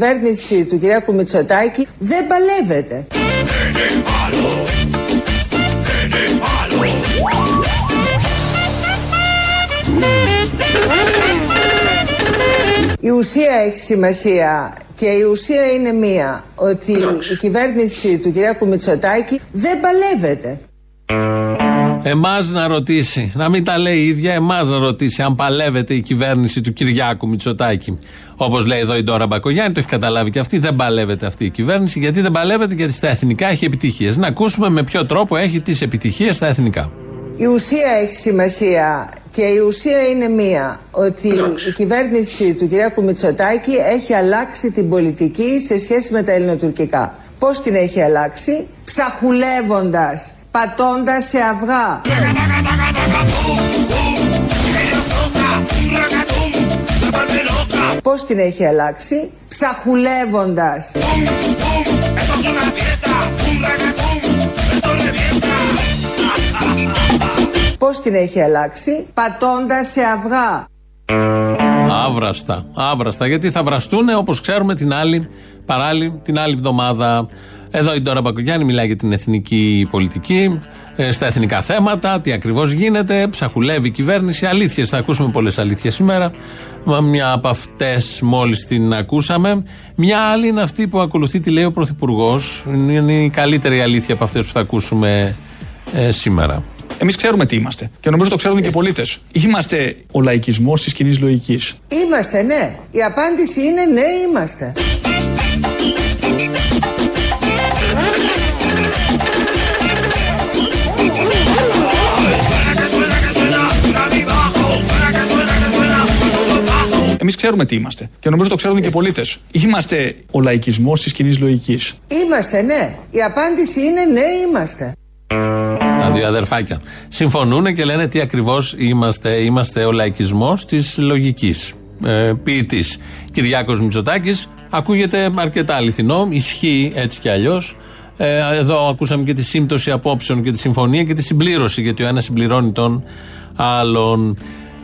κυβέρνηση του Κυριάκου Μητσοτάκη δεν παλεύεται. Η ουσία έχει σημασία και η ουσία είναι μία, ότι η κυβέρνηση του Κυριάκου Μητσοτάκη δεν παλεύεται. Εμάς να ρωτήσει, να μην τα λέει η ίδια, εμάς να ρωτήσει αν παλεύεται η κυβέρνηση του Κυριάκου Μητσοτάκη. Όπως λέει εδώ η Ντόρα Μπακογιάννη, το έχει καταλάβει και αυτή, δεν παλεύεται αυτή η κυβέρνηση. Γιατί δεν παλεύεται, γιατί στα εθνικά έχει επιτυχίες. Να ακούσουμε με ποιο τρόπο έχει τις επιτυχίες στα εθνικά. Η ουσία έχει σημασία και η ουσία είναι μία, ότι η κυβέρνηση του Κυριάκου Μητσοτάκη έχει αλλάξει την πολιτική σε σχέση με τα ελληνοτουρκικά. Πώς την έχει αλλάξει, ψαχουλεύοντας, πατώντας σε αυγά. Πώς την έχει αλλάξει, ψαχουλεύοντας. Πώς την έχει αλλάξει, πατώντας σε αυγά. Άβραστα, άβραστα. Γιατί θα βραστούν όπως ξέρουμε την άλλη, παράλληλη, την άλλη εβδομάδα. Εδώ η Ντόρα Μπακογιάννη μιλάει για την εθνική πολιτική, ε, στα εθνικά θέματα, τι ακριβώς γίνεται, ψαχουλεύει η κυβέρνηση. Αλήθειες, θα ακούσουμε πολλές αλήθειες σήμερα. Μια από αυτές μόλις την ακούσαμε. Μια άλλη είναι αυτή που ακολουθεί τη λέει ο Πρωθυπουργός. Είναι η καλύτερη αλήθεια από αυτές που θα ακούσουμε ε, σήμερα. Εμείς ξέρουμε τι είμαστε. Και νομίζω το ξέρουν και οι πολίτες. Είμαστε ο λαϊκισμός της κοινής λογικής. Είμαστε, ναι. Η απάντηση είναι ναι, είμαστε. Εμείς ξέρουμε τι είμαστε. Και νομίζω το ξέρουν και οι πολίτες. Είμαστε ο λαϊκισμός της κοινής λογικής. Είμαστε, ναι. Η απάντηση είναι ναι, είμαστε. Τα δύο αδερφάκια. Συμφωνούν και λένε τι ακριβώς είμαστε. Είμαστε ο λαϊκισμός της λογικής. Ε, Ποιητής Κυριάκος Μητσοτάκης. Ακούγεται αρκετά αληθινό. Ισχύει έτσι κι αλλιώς. Ε, εδώ ακούσαμε και τη σύμπτωση απόψεων και τη συμφωνία και τη συμπλήρωση, γιατί ο ένας συμπληρώνει τον άλλον.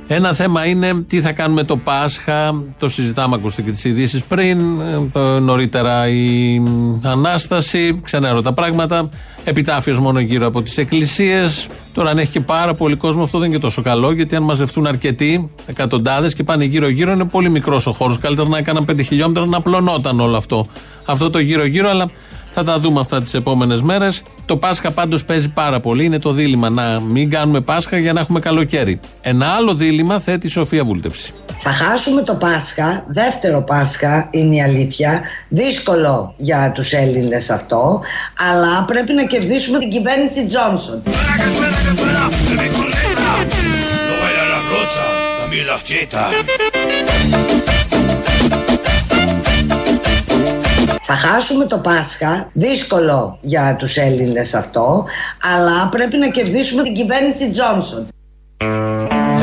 Ένα θέμα είναι τι θα κάνουμε το Πάσχα. Το συζητάμε, ακούστε και τις ειδήσεις πριν. Ε, νωρίτερα η Ανάσταση. Ξενέρω τα πράγματα. Επιτάφιος μόνο γύρω από τις εκκλησίες. Τώρα, αν έχει και πάρα πολύ κόσμο, αυτό δεν είναι και τόσο καλό. Γιατί αν μαζευτούν αρκετοί, εκατοντάδες και πάνε γύρω-γύρω, είναι πολύ μικρός ο χώρος. Καλύτερα να έκαναν 5 χιλιόμετρα να απλωνόταν όλο αυτό. Αυτό το γύρω-γύρω, αλλά θα τα δούμε αυτά τις επόμενες μέρες. Το Πάσχα πάντως παίζει πάρα πολύ. Είναι το δίλημα να μην κάνουμε Πάσχα για να έχουμε καλοκαίρι. Ένα άλλο δίλημα θέτει η Σοφία Βούλτεψη. Θα χάσουμε το Πάσχα. Δεύτερο Πάσχα είναι η αλήθεια. Δύσκολο για τους Έλληνες αυτό. Αλλά πρέπει να κερδίσουμε την κυβέρνηση Τζόνσον. Θα χάσουμε το Πάσχα, δύσκολο για τους Έλληνες αυτό, αλλά πρέπει να κερδίσουμε την κυβέρνηση Τζόνσον.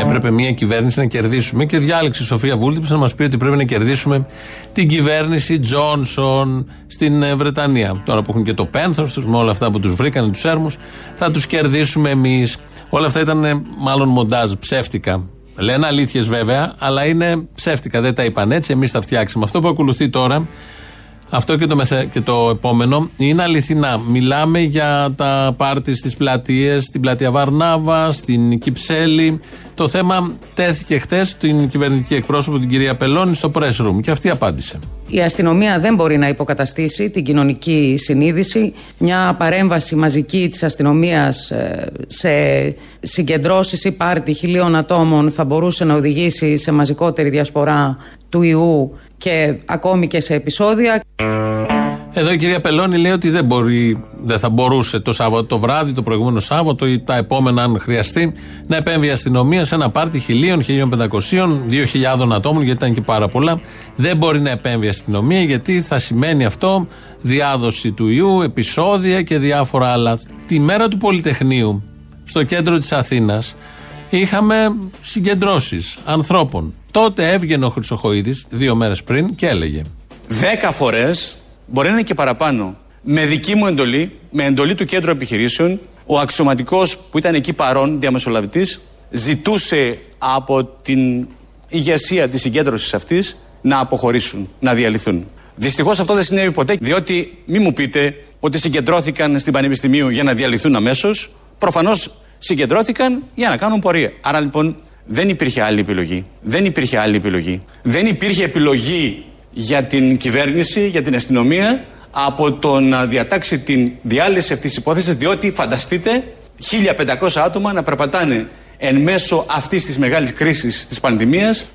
Έπρεπε μια κυβέρνηση να κερδίσουμε και διάλεξε η Σοφία Βούλτιψη να μας πει ότι πρέπει να κερδίσουμε την κυβέρνηση Τζόνσον στην ε, Βρετανία. Τώρα που έχουν και το πένθος τους, με όλα αυτά που τους βρήκαν, τους έρμου, θα τους κερδίσουμε εμείς. Όλα αυτά ήταν ε, μάλλον μοντάζ, ψεύτικα. Λένε αλήθειες βέβαια, αλλά είναι ψεύτικα. Δεν τα είπαν έτσι. Εμείς τα φτιάξαμε. Αυτό που ακολουθεί τώρα αυτό και το, μεθε... και το επόμενο είναι αληθινά. Μιλάμε για τα πάρτις στις πλατείες, στην πλατεία Βαρνάβα, στην Κυψέλη. Το θέμα τέθηκε χθε στην κυβερνητική εκπρόσωπο, την κυρία Πελώνη, στο press room και αυτή απάντησε. Η αστυνομία δεν μπορεί να υποκαταστήσει την κοινωνική συνείδηση. Μια παρέμβαση μαζική της αστυνομίας ε, σε συγκεντρώσεις ή πάρτι χιλίων ατόμων θα μπορούσε να οδηγήσει σε μαζικότερη διασπορά του ιού και ακόμη και σε επεισόδια. Εδώ η κυρία Πελώνη λέει ότι δεν, μπορεί, δεν θα μπορούσε το Σάββατο το βράδυ, το προηγούμενο Σάββατο ή τα επόμενα, αν χρειαστεί, να επέμβει η αστυνομία σε ένα πάρτι χιλίων, χιλίων πεντακοσίων, δύο χιλιάδων ατόμων, γιατί ήταν και πάρα πολλά. Δεν μπορεί να επέμβει η αστυνομία, γιατί θα σημαίνει αυτό διάδοση του ιού, επεισόδια και διάφορα άλλα. Τη μέρα του Πολυτεχνείου, στο κέντρο της Αθήνας, είχαμε συγκεντρώσεις ανθρώπων. Τότε έβγαινε ο Χρυσοχοίδης δύο μέρες πριν και έλεγε. Δέκα φορές, μπορεί να είναι και παραπάνω, με δική μου εντολή, με εντολή του κέντρου επιχειρήσεων, ο αξιωματικός που ήταν εκεί παρόν, διαμεσολαβητής, ζητούσε από την ηγεσία της συγκέντρωσης αυτής να αποχωρήσουν, να διαλυθούν. Δυστυχώς αυτό δεν συνέβη ποτέ, διότι μη μου πείτε ότι συγκεντρώθηκαν στην Πανεπιστημίου για να διαλυθούν αμέσως. Προφανώς συγκεντρώθηκαν για να κάνουν πορεία. Άρα λοιπόν δεν υπήρχε άλλη επιλογή. Δεν υπήρχε άλλη επιλογή. Δεν υπήρχε επιλογή για την κυβέρνηση, για την αστυνομία από το να διατάξει την διάλυση αυτής της υπόθεσης, διότι φανταστείτε 1500 άτομα να περπατάνε εν μέσω αυτής της μεγάλης κρίσης της πανδημίας.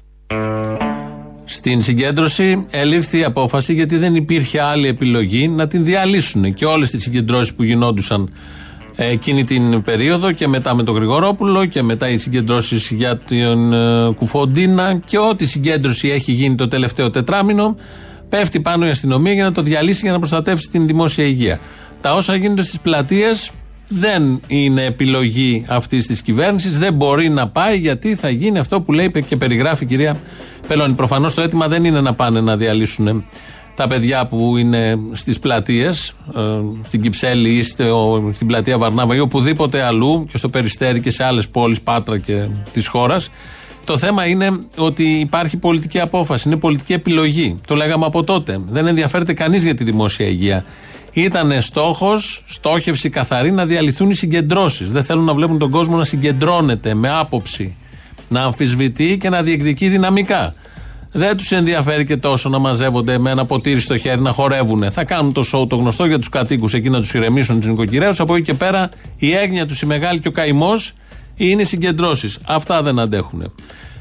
Στην συγκέντρωση ελήφθη η απόφαση γιατί δεν υπήρχε άλλη επιλογή να την διαλύσουν. Και όλες τις συγκεντρώσεις που γινόντουσαν εκείνη την περίοδο και μετά με τον Γρηγορόπουλο και μετά οι συγκεντρώσεις για τον ε, Κουφοντίνα και ό,τι συγκέντρωση έχει γίνει το τελευταίο τετράμινο πέφτει πάνω η αστυνομία για να το διαλύσει για να προστατεύσει την δημόσια υγεία. Τα όσα γίνονται στις πλατείες δεν είναι επιλογή αυτής της κυβέρνησης. Δεν μπορεί να πάει γιατί θα γίνει αυτό που λέει και περιγράφει η κυρία Πελώνη. Προφανώς το αίτημα δεν είναι να πάνε να διαλύσουν τα παιδιά που είναι στις πλατείες, ε, στην Κυψέλη ή στην πλατεία Βαρνάβα ή οπουδήποτε αλλού και στο Περιστέρι και σε άλλες πόλεις, Πάτρα και της χώρας. Το θέμα είναι ότι υπάρχει πολιτική απόφαση, είναι πολιτική επιλογή. Το λέγαμε από τότε. Δεν ενδιαφέρεται κανείς για τη δημόσια υγεία. Ήταν στόχος, στόχευση καθαρή να διαλυθούν οι συγκεντρώσεις. Δεν θέλουν να βλέπουν τον κόσμο να συγκεντρώνεται με άποψη, να αμφισβητεί και να διεκδικεί δυναμικά. Δεν τους ενδιαφέρει και τόσο να μαζεύονται με ένα ποτήρι στο χέρι να χορεύουν. Θα κάνουν το σοου το γνωστό για τους κατοίκους εκεί να τους ηρεμήσουν του νοικοκυρέου. Από εκεί και πέρα η έγνοια τους, η μεγάλη και ο καημός είναι οι συγκεντρώσεις. Αυτά δεν αντέχουν.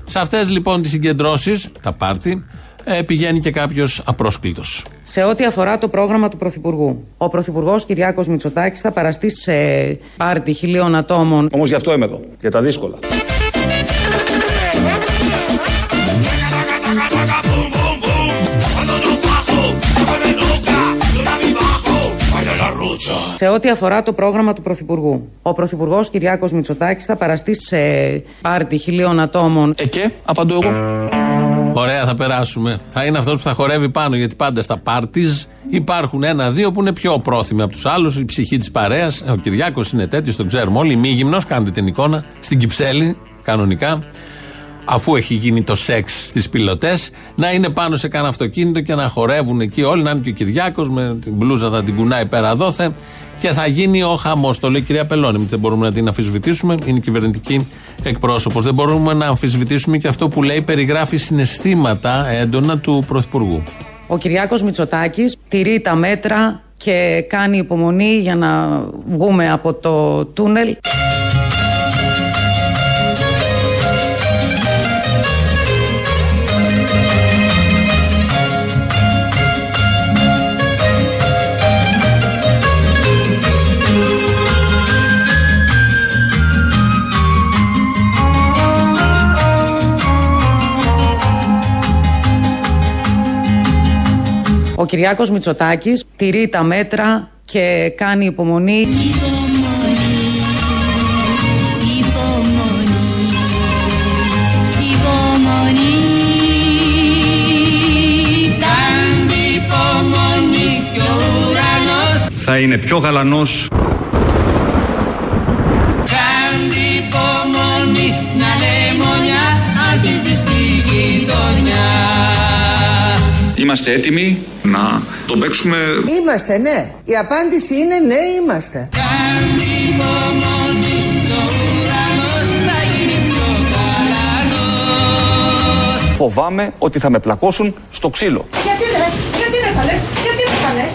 Σε αυτές λοιπόν τις συγκεντρώσεις, τα πάρτι, ε, πηγαίνει και κάποιος απρόσκλητος. Σε ό,τι αφορά το πρόγραμμα του Πρωθυπουργού. Ο Πρωθυπουργός Κυριάκος Μητσοτάκης θα παραστεί σε πάρτι χιλίων ατόμων. Όμως γι' αυτό είμαι εδώ. Για τα δύσκολα. Σε ό,τι αφορά το πρόγραμμα του Πρωθυπουργού. Ο Πρωθυπουργός Κυριάκος Μητσοτάκης θα παραστεί σε πάρτι χιλίων ατόμων. Ε, και, απαντώ εγώ. Ωραία, θα περάσουμε. Θα είναι αυτός που θα χορεύει πάνω, γιατί πάντα στα πάρτις υπάρχουν ένα-δύο που είναι πιο πρόθυμοι από τους άλλους. Η ψυχή της παρέας. Ο Κυριάκος είναι τέτοιος, τον ξέρουμε όλοι. Μη γυμνός, κάντε την εικόνα. Στην Κυψέλη, κανονικά αφού έχει γίνει το σεξ στις πιλωτές, να είναι πάνω σε κανένα αυτοκίνητο και να χορεύουν εκεί όλοι, να είναι και ο Κυριάκος με την μπλούζα θα την κουνάει πέρα δόθε και θα γίνει ο χαμός. Το λέει η κυρία Πελώνη. Δεν μπορούμε να την αμφισβητήσουμε. Είναι κυβερνητική εκπρόσωπος. Δεν μπορούμε να αμφισβητήσουμε και αυτό που λέει περιγράφει συναισθήματα έντονα του Πρωθυπουργού. Ο Κυριάκος Μητσοτάκης τηρεί τα μέτρα και κάνει υπομονή για να βγούμε από το τούνελ. Κυριάκος Μητσοτάκης τηρεί τα μέτρα και κάνει υπομονή. Θα είναι πιο γαλανός Είμαστε έτοιμοι να τον παίξουμε. Είμαστε, ναι. Η απάντηση είναι ναι, είμαστε. Φοβάμαι ότι θα με πλακώσουν στο ξύλο. Γιατί ρε, γιατί ρε καλέ, γιατί ρε καλές.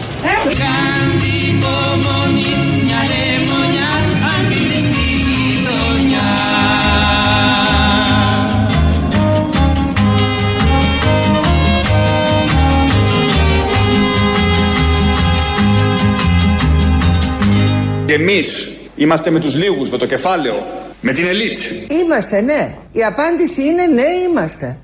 Και εμείς είμαστε με τους λίγους, με το κεφάλαιο, με την ελίτ. Είμαστε, ναι. Η απάντηση είναι ναι, είμαστε.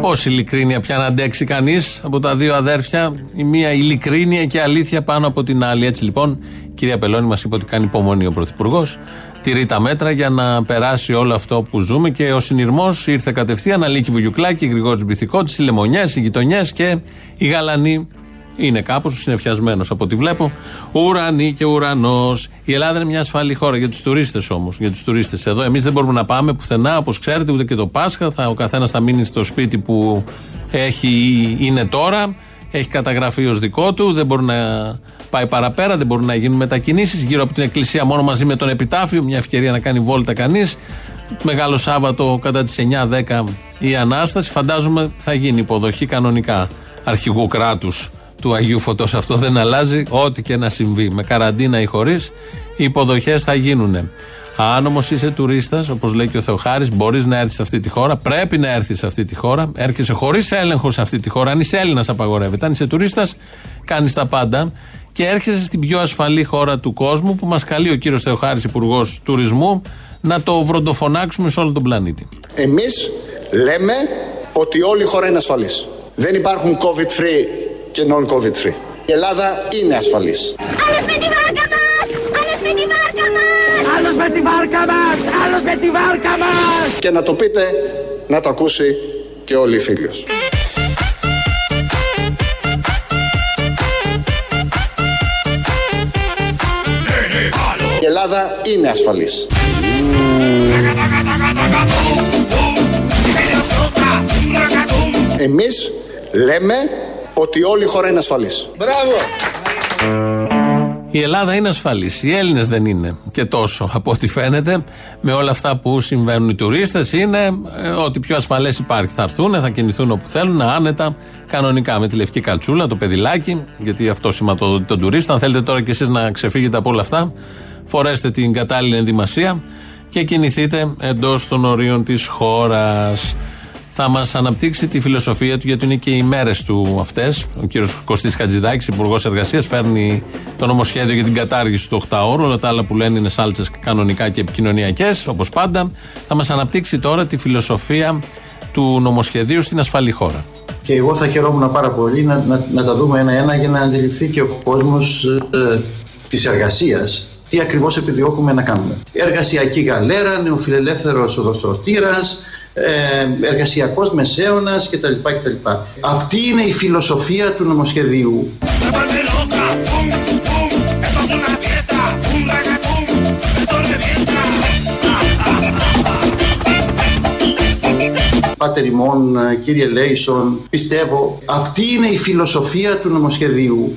Πόση ειλικρίνεια πια να αντέξει κανείς από τα δύο αδέρφια, η μία ειλικρίνεια και αλήθεια πάνω από την άλλη. Έτσι λοιπόν, η κυρία Πελώνη μας είπε ότι κάνει υπομονή ο Πρωθυπουργός, τηρεί τα μέτρα για να περάσει όλο αυτό που ζούμε και ο συνειρμός ήρθε κατευθείαν. Αλίκη Βουγιουκλάκη, Γρηγόρης Μπιθικότη, οι λεμονιές, οι γειτονιές και οι γαλανοί είναι κάπως συνεφιασμένος από ό,τι βλέπω. Ουρανή και ουρανός. Η Ελλάδα είναι μια ασφαλή χώρα για τους τουρίστες όμως. Για τους τουρίστες εδώ. Εμείς δεν μπορούμε να πάμε πουθενά, όπως ξέρετε, ούτε και το Πάσχα. Θα, ο καθένας θα μείνει στο σπίτι που έχει ή είναι τώρα έχει καταγραφεί ως δικό του, δεν μπορεί να πάει παραπέρα, δεν μπορούν να γίνουν μετακινήσεις. Γύρω από την εκκλησία μόνο μαζί με τον επιτάφιο, μια ευκαιρία να κάνει βόλτα κανείς. Μεγάλο Σάββατο κατά τις 9-10 η ανάσταση. Φαντάζομαι θα γίνει υποδοχή κανονικά αρχηγού κράτους του Αγίου Φωτός. Αυτό δεν αλλάζει, ό,τι και να συμβεί. Με καραντίνα ή χωρίς, οι υποδοχές θα γίνουν. Αν όμως είσαι τουρίστας, όπως λέει και ο Θεοχάρης, μπορείς να έρθεις σε αυτή τη χώρα, πρέπει να έρθεις σε αυτή τη χώρα. Έρχεσαι χωρίς έλεγχος σε αυτή τη χώρα. Αν είσαι Έλληνας, απαγορεύεται. Αν είσαι τουρίστας, κάνεις τα πάντα και έρχεσαι στην πιο ασφαλή χώρα του κόσμου που μας καλεί ο κύριος Θεοχάρης, Υπουργός Τουρισμού, να το βροντοφωνάξουμε σε όλο τον πλανήτη. Εμείς λέμε ότι όλη η χώρα είναι ασφαλής. Δεν υπάρχουν COVID free και non-COVID free. Η Ελλάδα είναι ασφαλής. Άλλος με τη βάρκα μας! Άλλος με τη βάρκα μας! Άλλος με τη βάρκα μας! Άλλος με τη βάρκα μας! Και να το πείτε, να το ακούσει και όλοι οι φίλοι. Η Ελλάδα είναι ασφαλής. Εμείς λέμε ότι όλη η χώρα είναι ασφαλής. Μπράβο! Η Ελλάδα είναι ασφαλής. Οι Έλληνες δεν είναι. Και τόσο από ό,τι φαίνεται, με όλα αυτά που συμβαίνουν οι τουρίστες, είναι ε, ότι πιο ασφαλές υπάρχει. Θα έρθουν, θα κινηθούν όπου θέλουν, άνετα, κανονικά. Με τη λευκή κατσούλα, το παιδιλάκι, γιατί αυτό σηματοδοτεί τον τουρίστα. Αν θέλετε τώρα κι εσείς να ξεφύγετε από όλα αυτά, φορέστε την κατάλληλη ενδυμασία και κινηθείτε εντός των ορίων της χώρας. Θα μας αναπτύξει τη φιλοσοφία του, γιατί είναι και οι μέρες του αυτές. Ο κύριος Κωστής Χατζηδάκης, Υπουργός Εργασίας, φέρνει το νομοσχέδιο για την κατάργηση του 8 ώρου. Όλα τα άλλα που λένε είναι σάλτσες κανονικά και επικοινωνιακές, όπως πάντα. Θα μας αναπτύξει τώρα τη φιλοσοφία του νομοσχεδίου στην ασφαλή χώρα. Και εγώ θα χαιρόμουν πάρα πολύ να, να, να τα δούμε ένα-ένα για να αντιληφθεί και ο κόσμος ε, της εργασίας τι ακριβώς επιδιώκουμε να κάνουμε. Εργασιακή γαλέρα, νεοφιλελεύθερος οδοστρωτήρας, ε, εργασιακός μεσαίωνας κτλ, κτλ. Αυτή είναι η φιλοσοφία του νομοσχεδίου. Πάτερ ημών, κύριε Λέισον, πιστεύω αυτή είναι η φιλοσοφία του νομοσχεδίου.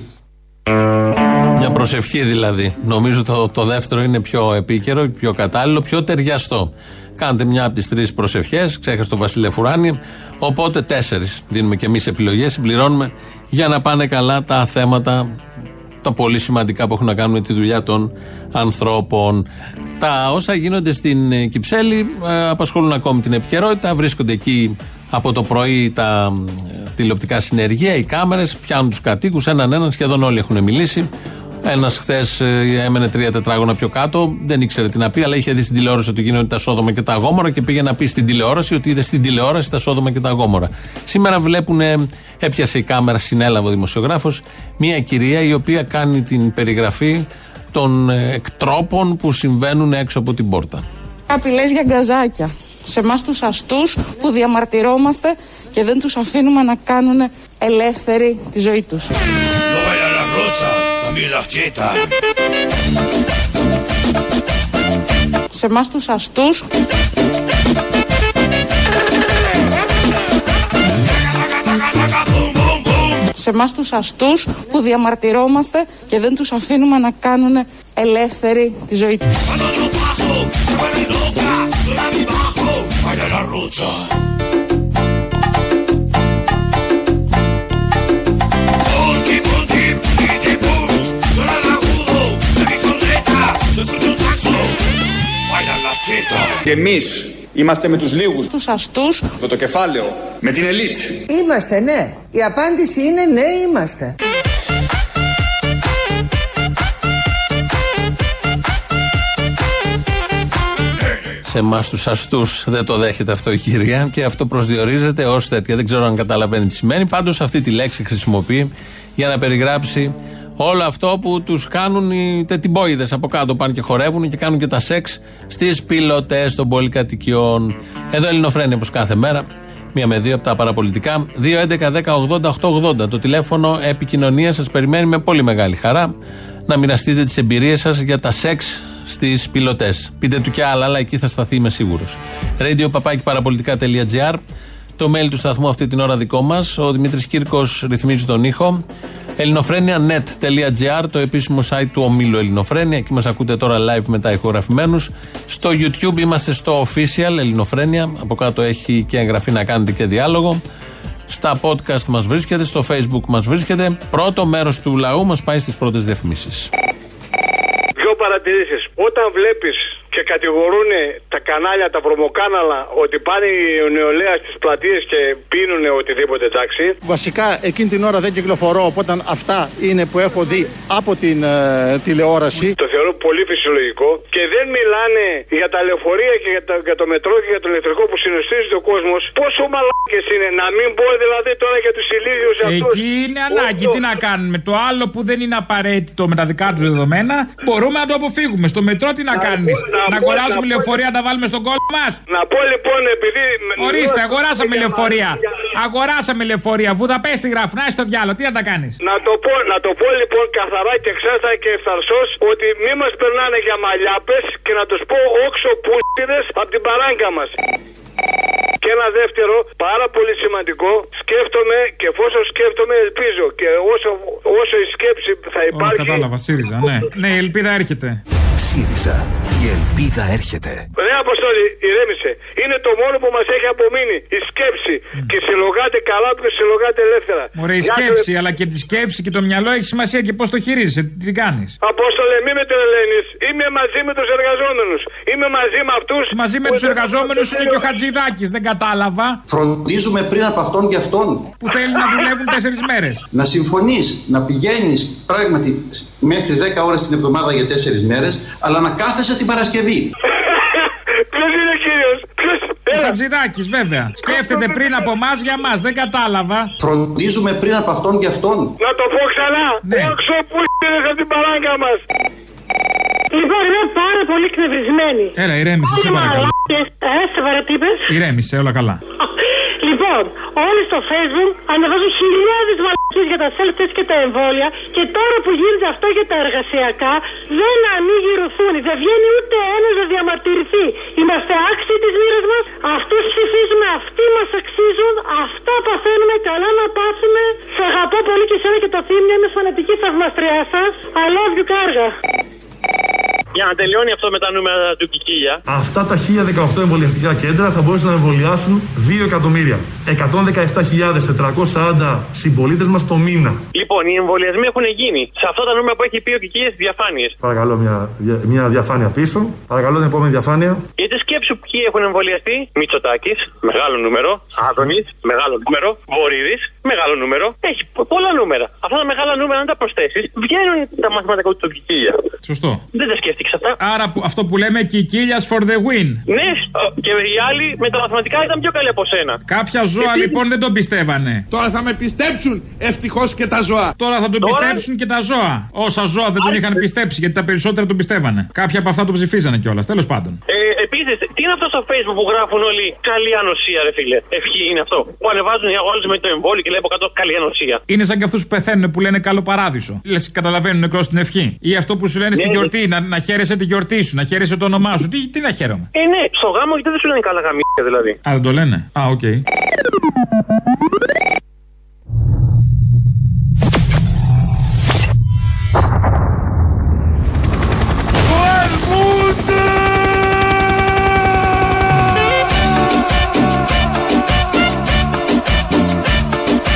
Μια προσευχή δηλαδή. Νομίζω το, το δεύτερο είναι πιο επίκαιρο, πιο κατάλληλο, πιο ταιριαστό. Κάντε μια από τις τρεις προσευχές, ξέχασε το Βασίλε Φουράνη. Οπότε τέσσερις δίνουμε και εμείς επιλογές, συμπληρώνουμε για να πάνε καλά τα θέματα, τα πολύ σημαντικά που έχουν να κάνουν με τη δουλειά των ανθρώπων. Τα όσα γίνονται στην ε, Κυψέλη ε, απασχολούν ακόμη την επικαιρότητα. Βρίσκονται εκεί από το πρωί τα ε, τηλεοπτικά συνεργεία, οι κάμερες, πιάνουν τους κατοίκους, έναν έναν, σχεδόν όλοι έχουν μιλήσει. Ένας χθες ε, έμενε τρία τετράγωνα πιο κάτω, δεν ήξερε τι να πει, αλλά είχε δει στην τηλεόραση ότι γίνονται τα σόδομα και τα αγόμορα και πήγε να πει στην τηλεόραση ότι είδε στην τηλεόραση τα σόδομα και τα αγόμορα. Σήμερα βλέπουν, έπιασε η κάμερα, συνέλαβε ο δημοσιογράφος, μια κυρία η οποία κάνει την περιγραφή των ε, εκτρόπων που συμβαίνουν έξω από την πόρτα. Απειλέ για γκαζάκια. Σε εμάς τους αστούς που διαμαρτυρόμαστε και δεν τους αφήνουμε να κάνουν ελεύθερη τη ζωή τους. Σε εμάς τους αστούς. Σε εμάς τους αστούς που διαμαρτυρόμαστε και δεν τους αφήνουμε να κάνουν ελεύθερη τη ζωή. Τους. Και εμείς είμαστε με τους λίγους. Τους αστούς. Με το κεφάλαιο. Με την ελίτ. Είμαστε, ναι. Η απάντηση είναι ναι, είμαστε. Σε εμάς τους αστούς δεν το δέχεται αυτό η κυρία και αυτό προσδιορίζεται ως τέτοια. Δεν ξέρω αν καταλαβαίνει τι σημαίνει. Πάντως αυτή τη λέξη χρησιμοποιεί για να περιγράψει Όλο αυτό που του κάνουν οι τετιμπόιδε από κάτω πάνε και χορεύουν και κάνουν και τα σεξ στι πιλωτέ των πολυκατοικιών. Εδώ Ελληνοφρένια όπω κάθε μέρα. Μία με δύο από τα παραπολιτικά. 2.11.10.80.880. Το τηλέφωνο επικοινωνία σα περιμένει με πολύ μεγάλη χαρά να μοιραστείτε τι εμπειρίε σα για τα σεξ στι πιλωτέ. Πείτε του και άλλα, αλλά εκεί θα σταθεί, είμαι σίγουρο. Radio Το mail του σταθμού αυτή την ώρα δικό μα. Ο Δημήτρη Κύρκο ρυθμίζει τον ήχο. ελληνοφρένια.net.gr Το επίσημο site του ομίλου Ελληνοφρένια. Εκεί μας ακούτε τώρα live μετά ηχογραφημένους. Στο YouTube είμαστε στο official Ελληνοφρένια. Από κάτω έχει και εγγραφή να κάνετε και διάλογο. Στα podcast μας βρίσκεται, στο facebook μας βρίσκεται. Πρώτο μέρος του λαού μας πάει στις πρώτες διαφημίσεις. Δύο παρατηρήσεις. Όταν βλέπεις και κατηγορούν τα κανάλια, τα βρωμοκάναλα ότι πάνε η νεολαία στις πλατείες και πίνουν οτιδήποτε εντάξει. Βασικά εκείνη την ώρα δεν κυκλοφορώ, οπότε αυτά είναι που έχω δει από την ε, τηλεόραση. Το θεωρώ πολύ φυσιολογικό και δεν μιλάνε για τα λεωφορεία και για, τα, για το μετρό και για το ηλεκτρικό που συνοστίζεται ο κόσμος. Πόσο μαλάκες είναι να μην πω δηλαδή τώρα για τους ηλίδιου αυτούς. Εκεί είναι ανάγκη. Τι να κάνουμε. Το άλλο που δεν είναι απαραίτητο με τα δικά τους δεδομένα μπορούμε να το αποφύγουμε. Στο μετρό τι να κάνεις; Να αγοράσουμε λεωφορεία να τα βάλουμε στον κόλπο μας. Να πω λοιπόν επειδή. Ορίστε, αγοράσαμε λεωφορεία. Αγοράσαμε λεωφορεία. Βουδαπέστη γράφουν. Να στο διάλογο. Τι να τα κάνεις; Να το πω, να το πω λοιπόν καθαρά και ξέστα και ευθαρσός ότι μη μας περνάνε για μαλλιάπες και να τους πω όξο πούστιδε από την παράγκα μας. Και ένα δεύτερο, πάρα πολύ σημαντικό, σκέφτομαι και εφόσον σκέφτομαι, ελπίζω. Και όσο, όσο η σκέψη θα Ω, υπάρχει. κατάλαβα, ΣΥΡΙΖΑ, ναι. Ναι, η ελπίδα έρχεται. ΣΥΡΙΖΑ. Η ελπίδα έρχεται. Ναι, Αποστόλη, ηρέμησε. Είναι το μόνο που μας έχει απομείνει. Η σκέψη. Και συλλογάτε καλά και συλλογάτε ελεύθερα. Ωραία, η Γεια σου, σκέψη, αλλά και τη σκέψη και το μυαλό έχει σημασία και πώς το χειρίζεσαι. Τι την κάνεις; Απόστολε, μη με τρελαίνεις. Είμαι μαζί με τους εργαζόμενους. Είμαι μαζί με αυτούς. Μαζί με τους εργαζόμενους είναι και ο Χατζηδάκης, δεν κατάλαβα. Φροντίζουμε πριν από αυτόν και αυτόν. Που θέλει να δουλεύουν τέσσερις μέρες. Να συμφωνείς, να πηγαίνεις πράγματι μέχρι 10 ώρες την εβδομάδα για 4 μέρες, αλλά να κάθεσαι την Παρασκευή. Ποιο είναι κύριο. Ο Χατζηδάκης, βέβαια. Σκέφτεται πριν από εμάς για μας, δεν κατάλαβα. Φροντίζουμε πριν από αυτόν και αυτόν. Να το πω ξανά. Ναι. Όξο που είναι από την παράγκα μας. Λοιπόν, είμαι πάρα πολύ εκνευρισμένη. Έλα, ηρέμησε, σε παρακαλώ. Ε, σοβαρά τι είπες; Ηρέμησε, όλα καλά. Λοιπόν, όλοι στο facebook ανεβάζουν χιλιάδες μαλακίες για τα self-test και τα εμβόλια και τώρα που γίνεται αυτό για τα εργασιακά δεν ανοίγει η ρουθούνη. Δεν βγαίνει ούτε ένας να διαμαρτυρηθεί. Είμαστε άξιοι της μοίρας μας. Αυτούς ψηφίζουμε, αυτοί μας αξίζουν. Αυτά παθαίνουμε. Καλά να πάθουμε. Σε αγαπώ πολύ και εσένα και το θύμιο. Είμαι φανατική θαυμαστριά σας. I love you, κάργα. Για να τελειώνει αυτό με τα νούμερα του Κικίλια. Αυτά τα 1018 εμβολιαστικά κέντρα θα μπορούσαν να εμβολιάσουν 2 εκατομμύρια. 117.440 συμπολίτες μας το μήνα. Λοιπόν, οι εμβολιασμοί έχουν γίνει. Σε αυτά τα νούμερα που έχει πει ο Κικίλια στις διαφάνειες. Παρακαλώ μια, μια διαφάνεια πίσω. Παρακαλώ την επόμενη διαφάνεια. Γιατί σκέψου ποιοι έχουν εμβολιαστεί. Μητσοτάκης, μεγάλο νούμερο. Άδωνης, μεγάλο νούμερο. Βορύδης, μεγάλο νούμερο. Έχει πο- πολλά νούμερα. Αυτά τα μεγάλα νούμερα, αν τα προσθέσεις, βγαίνουν τα μαθηματικά του Κικίλια. Σωστό. Δεν τα σκέφτηκες αυτά. Άρα που- αυτό που λέμε Κικίλιας for the win. Ναι, και οι άλλοι με τα μαθηματικά ήταν πιο καλοί από σένα. Κάποια ζώα λοιπόν δεν τον πιστεύανε. Τώρα θα με πιστέψουν ευτυχώς και τα ζώα. Τώρα θα τον Τώρα- πιστέψουν και τα ζώα. Όσα ζώα δεν τον είχαν πιστέψει γιατί τα περισσότερα τον πιστεύανε. Κάποια από αυτά τον ψηφίζανε κιόλας. Τέλος πάντων. Ε, Επίσης, τι είναι αυτό στο facebook που γράφουν όλοι καλή ανοσία, ρε φίλε. Ευχή είναι αυτό. Που ανεβάζουν εικόνα με το εμβόλιο και λέει από κάτω καλή ανοσία. Είναι σαν και αυτούς που πεθαίνουν που λένε καλό παράδεισο. Λες, καταλαβαίνουν νεκρός στην ευχή. Ή αυτό που σου λένε στην Ναι, γιορτή, να, να χαίρεσαι τη γιορτή σου, να χαίρεσαι το όνομά σου. Τι, τι να χαίρομαι; Ε, ναι, στο γάμο γιατί δεν σου λένε καλά γαμήσια δηλαδή. Α, δεν το λένε. Α, οκ.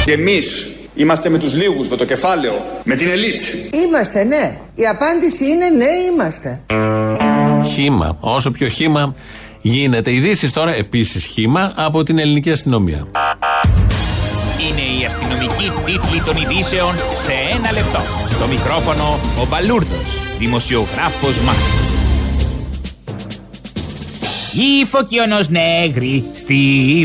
Και εμείς είμαστε με τους λίγους, με το κεφάλαιο, με την ελίτ. Είμαστε, ναι. Η απάντηση είναι ναι, είμαστε. Χήμα. Όσο πιο χήμα γίνεται. Ειδήσεις τώρα επίσης χήμα από την ελληνική αστυνομία. Είναι η αστυνομική τίτλη των ειδήσεων σε ένα λεπτό. Στο μικρόφωνο ο Μπαλούρδος, δημοσιογράφος Μάρκος. Η Φωκιονός Νέγρη στη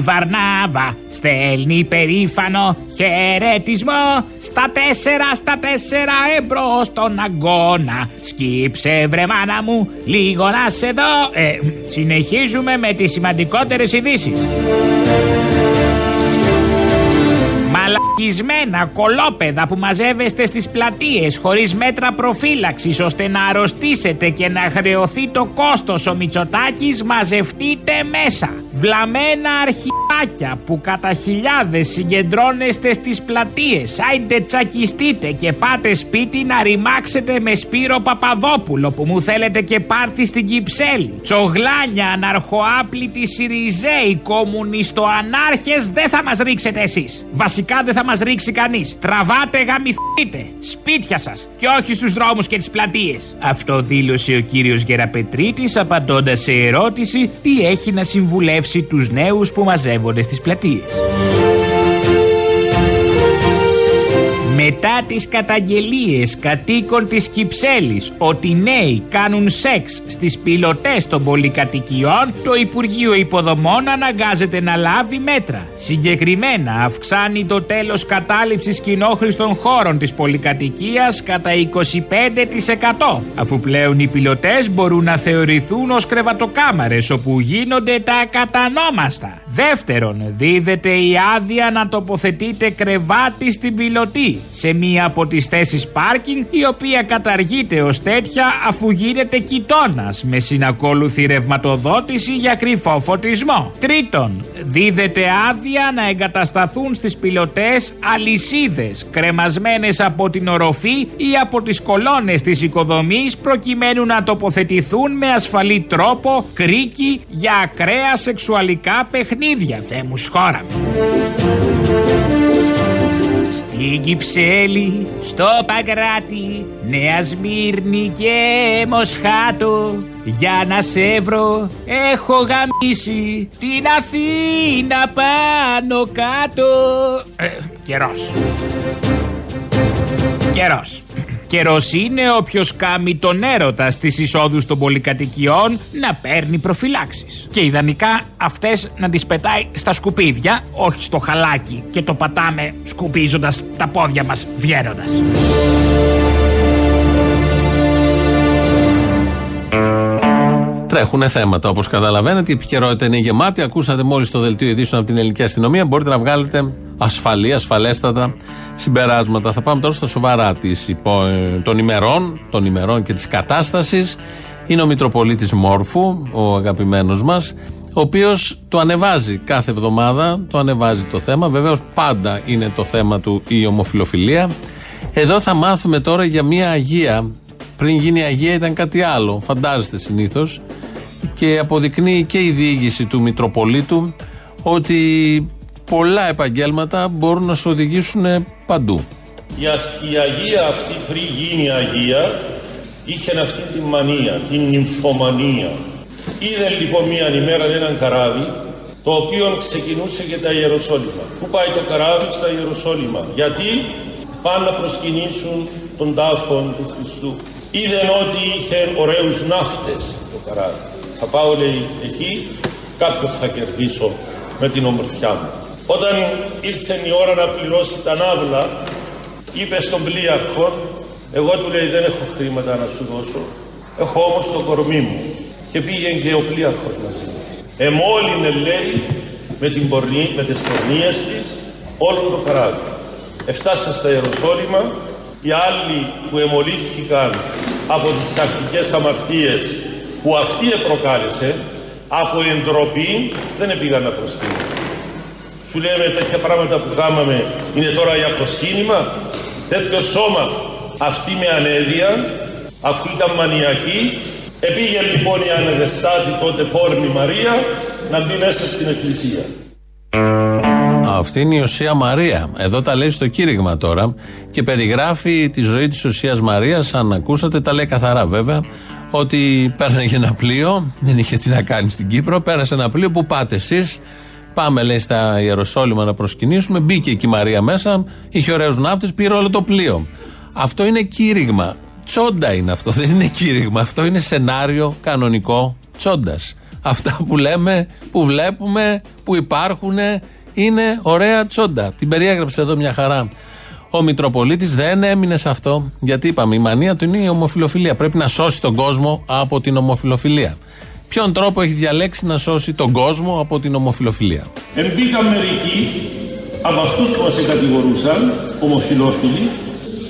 Βαρνάβα. Στέλνει περήφανο χαιρετισμό στα τέσσερα στα τέσσερα εμπρός στον αγώνα. Σκύψε βρε μάνα μου λίγο να σε δω. Ε, συνεχίζουμε με τις σημαντικότερες ειδήσεις. Μαλακισμένα κολόπεδα που μαζεύεστε στις πλατείες χωρίς μέτρα προφύλαξης ώστε να αρρωστήσετε και να χρεωθεί το κόστος ο Μητσοτάκης μαζευτείτε μέσα. Βλαμμένα αρχιδάκια που κατά χιλιάδες συγκεντρώνεστε στις πλατείες. Άιντε τσακιστείτε και πάτε σπίτι να ρημάξετε με Σπύρο Παπαδόπουλο που μου θέλετε και πάρτι στην Κυψέλη. Τσογλάνια, αναρχοάπλητοι Σιριζέοι, κομμουνιστοανάρχες δεν θα μας ρίξετε εσείς. Βασικά δεν θα μας ρίξει κανείς. Τραβάτε γαμηθείτε. Σπίτια σας και όχι στους δρόμους και τις πλατείες. Αυτό δήλωσε ο κύριος Γεραπετρίτης απαντώντας σε ερώτηση τι έχει να συμβουλεύσει τους νέους που μαζεύονται στις πλατείες. Μετά τις καταγγελίες κατοίκων της Κυψέλης ότι νέοι κάνουν σεξ στις πιλωτές των πολυκατοικιών, το Υπουργείο Υποδομών αναγκάζεται να λάβει μέτρα. Συγκεκριμένα αυξάνει το τέλος κατάληψης κοινόχρηστων χώρων της πολυκατοικίας κατά 25% αφού πλέον οι πιλωτές μπορούν να θεωρηθούν ως κρεβατοκάμαρες όπου γίνονται τα ακατανόμαστα. Δεύτερον, δίδεται η άδεια να τοποθετείτε κρεβάτι στην πιλωτή σε μία από τις θέσεις πάρκινγκ η οποία καταργείται ως τέτοια αφού γίνεται κοιτώνα με συνακόλουθη ρευματοδότηση για κρυφό φωτισμό. Τρίτον, δίδεται άδεια να εγκατασταθούν στις πιλωτές αλυσίδες κρεμασμένες από την οροφή ή από τις κολόνες της οικοδομής προκειμένου να τοποθετηθούν με ασφαλή τρόπο κρίκι για ακραία σεξουαλικά παιχνίδια. Θεέ μου σχώρα Στην Κυψέλη, στο Παγκράτη, Νέα Σμύρνη και Μοσχάτο για να σε βρω έχω γαμίσει την Αθήνα πάνω κάτω. Ε, Καιρός. Καιρός Καιρός είναι όποιος κάμει τον έρωτα στις εισόδους των πολυκατοικιών να παίρνει προφυλάξεις. Και ιδανικά αυτές να τις πετάει στα σκουπίδια, όχι στο χαλάκι και το πατάμε σκουπίζοντας τα πόδια μας βγαίνοντας. Τρέχουν θέματα όπως καταλαβαίνετε. Η επικαιρότητα είναι γεμάτη. Ακούσατε μόλις το δελτίο ειδήσεων από την ελληνική αστυνομία. Μπορείτε να βγάλετε ασφαλή, ασφαλέστατα συμπεράσματα. Θα πάμε τώρα στα σοβαρά της, υπο- ε, των ημερών, των ημερών και της κατάστασης. Είναι ο Μητροπολίτης Μόρφου, ο αγαπημένος μας, ο οποίος το ανεβάζει κάθε εβδομάδα, το ανεβάζει το θέμα. Βεβαίως πάντα είναι το θέμα του η ομοφιλοφιλία. Εδώ θα μάθουμε τώρα για μια Αγία. Πριν γίνει Αγία ήταν κάτι άλλο, φαντάζεστε συνήθως. Και αποδεικνύει και η διοίκηση του Μητροπολίτου ότι πολλά επαγγέλματα μπορούν να σου οδηγήσουν παντού. Η, ασ- η Αγία αυτή πριν γίνει Αγία είχε αυτή τη μανία, την νυμφομανία. Είδε λοιπόν μία ημέρα έναν καράβι το οποίο ξεκινούσε για τα Ιεροσόλυμα. Πού πάει το καράβι; Στα Ιεροσόλυμα. Γιατί; Πάνε να προσκυνήσουν τον τάφον του Χριστού. Είδε ότι είχε ωραίους ναύτες το καράβι. Θα πάω λέει εκεί, κάποιος θα κερδίσω με την ομορφιά μου. Όταν ήρθε η ώρα να πληρώσει τα ναύλα, είπε στον πλοίαρχο, εγώ του λέει δεν έχω χρήματα να σου δώσω, έχω όμως το κορμί μου. Και πήγαινε και ο πλοίαρχος μαζί. Εμόλυνε λέει με, την πορνή, με τις πορνίες της όλο το καράβι. Εφτάσα στα Ιεροσόλυμα, οι άλλοι που εμολύθηκαν από τις τακτικές αμαρτίες που αυτή επροκάλεσε, από εντροπή δεν πήγαν να προσκυνήσουν. Σου λέμε τέτοια πράγματα που κάναμε είναι τώρα για προσκύνημα. Τέτοιο σώμα αυτή με ανέδεια, αφού ήταν μανιακή, επήγε λοιπόν η ανεδεστάτη τότε πόρνη Μαρία να μπει μέσα στην εκκλησία. Αυτή είναι η Οσία Μαρία. Εδώ τα λέει στο κήρυγμα τώρα και περιγράφει τη ζωή της Οσίας Μαρίας. Αν ακούσατε, τα λέει καθαρά βέβαια. Ότι πέρναγε ένα πλοίο, δεν είχε τι να κάνει στην Κύπρο. Πέρασε ένα πλοίο που πάτε εσείς. Πάμε, λέει, στα Ιεροσόλυμα να προσκυνήσουμε. Μπήκε εκεί η Μαρία μέσα, είχε ωραίους ναύτες, πήρε όλο το πλοίο. Αυτό είναι κήρυγμα. Τσόντα είναι αυτό, δεν είναι κήρυγμα. Αυτό είναι σενάριο κανονικό τσόντας. Αυτά που λέμε, που βλέπουμε, που υπάρχουν είναι ωραία τσόντα. Την περιέγραψε εδώ μια χαρά. Ο Μητροπολίτης δεν έμεινε σε αυτό, γιατί είπαμε, η μανία του είναι η ομοφιλοφιλία. Πρέπει να σώσει τον κόσμο από την ομοφιλοφιλία. Ποιον τρόπο έχει διαλέξει να σώσει τον κόσμο από την ομοφιλοφιλία. Εμπήκαν μερικοί από αυτούς που μας κατηγορούσαν, ομοφιλόφιλοι,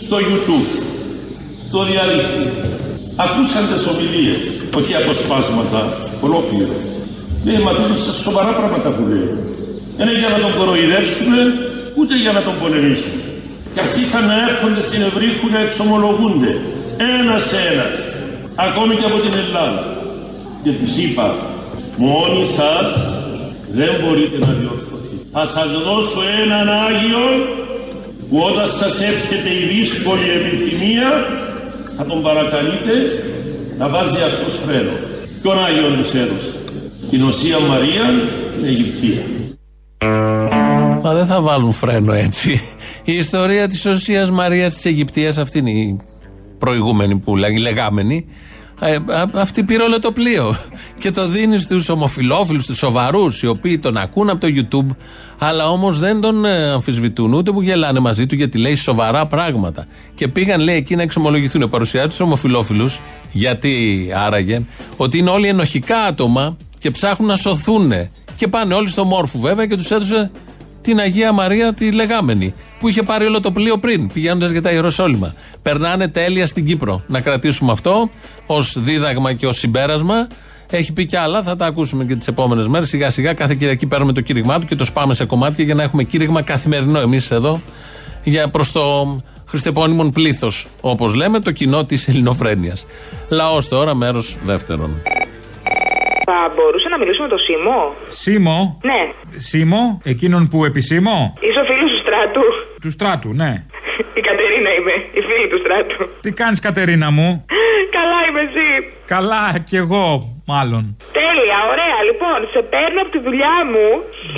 στο YouTube, στο διαδίκτυο. Ακούσαν τις ομιλίες, όχι αποσπάσματα, ολόκληρες. Ναι, μα τότε στα σοβαρά πράγματα που λέει. Δεν είναι για να τον κοροϊδεύσουμε, ούτε για να τον πολεμήσουμε. Και αρχίσαν να έρχονται στην Ευρύχου να εξομολογούνται. Ένα σε ένα. Ακόμη και από την Ελλάδα. Και τους είπα, μόνοι σας δεν μπορείτε να διορθωθεί. Θα σας δώσω έναν Άγιο που όταν σας έρχεται η δύσκολη επιθυμία θα τον παρακαλείτε να βάζει αυτός φρένο. Ποιον Άγιον τους έδωσε. Την Οσία Μαρία, την Αιγυπτία. Μα δεν θα βάλουν φρένο έτσι. Η ιστορία της Οσίας Μαρίας της Αιγυπτίας, αυτή είναι η προηγούμενη που λέγει, η λεγάμενη. Ε, α- αυτή πήρε όλο το πλοίο. Και το δίνει στους ομοφυλόφιλου, στους σοβαρούς, οι οποίοι τον ακούν από το YouTube, αλλά όμως δεν τον ε, αμφισβητούν, ούτε που γελάνε μαζί του γιατί λέει σοβαρά πράγματα. Και πήγαν, λέει, εκεί να εξομολογηθούν. Παρουσιάζει τους ομοφυλόφιλου, γιατί άραγε, ότι είναι όλοι ενοχικά άτομα και ψάχνουν να σωθούν. Και πάνε όλοι στο μόρφου βέβαια και τους έδωσε την Αγία Μαρία τη λεγάμενη, που είχε πάρει όλο το πλοίο πριν, πηγαίνοντας για τα Ιεροσόλυμα. Περνάνε τέλεια στην Κύπρο. Να κρατήσουμε αυτό ως δίδαγμα και ως συμπέρασμα. Έχει πει κι άλλα, θα τα ακούσουμε και τις επόμενες μέρες. Σιγά σιγά κάθε Κυριακή παίρνουμε το κήρυγμά του και το σπάμε σε κομμάτια για να έχουμε κήρυγμα καθημερινό εμείς εδώ για προς το χριστεπώνυμον πλήθος, όπως λέμε, το κοινό της Ελληνοφρένειας. Λαός τώρα, μέρος δεύτερον. Θα μπορούσα να μιλήσω με τον Σίμω; Σίμω; Ναι. Σίμω, εκείνον που επισήμω; Είσαι ο φίλος του στράτου. Του στράτου, ναι. Η Κατερίνα είμαι, η φίλη του στράτου. Τι κάνεις, Κατερίνα μου; Καλά είμαι, εσύ. Καλά, κι εγώ, μάλλον. Τέλεια, ωραία. Λοιπόν, σε παίρνω από τη δουλειά μου.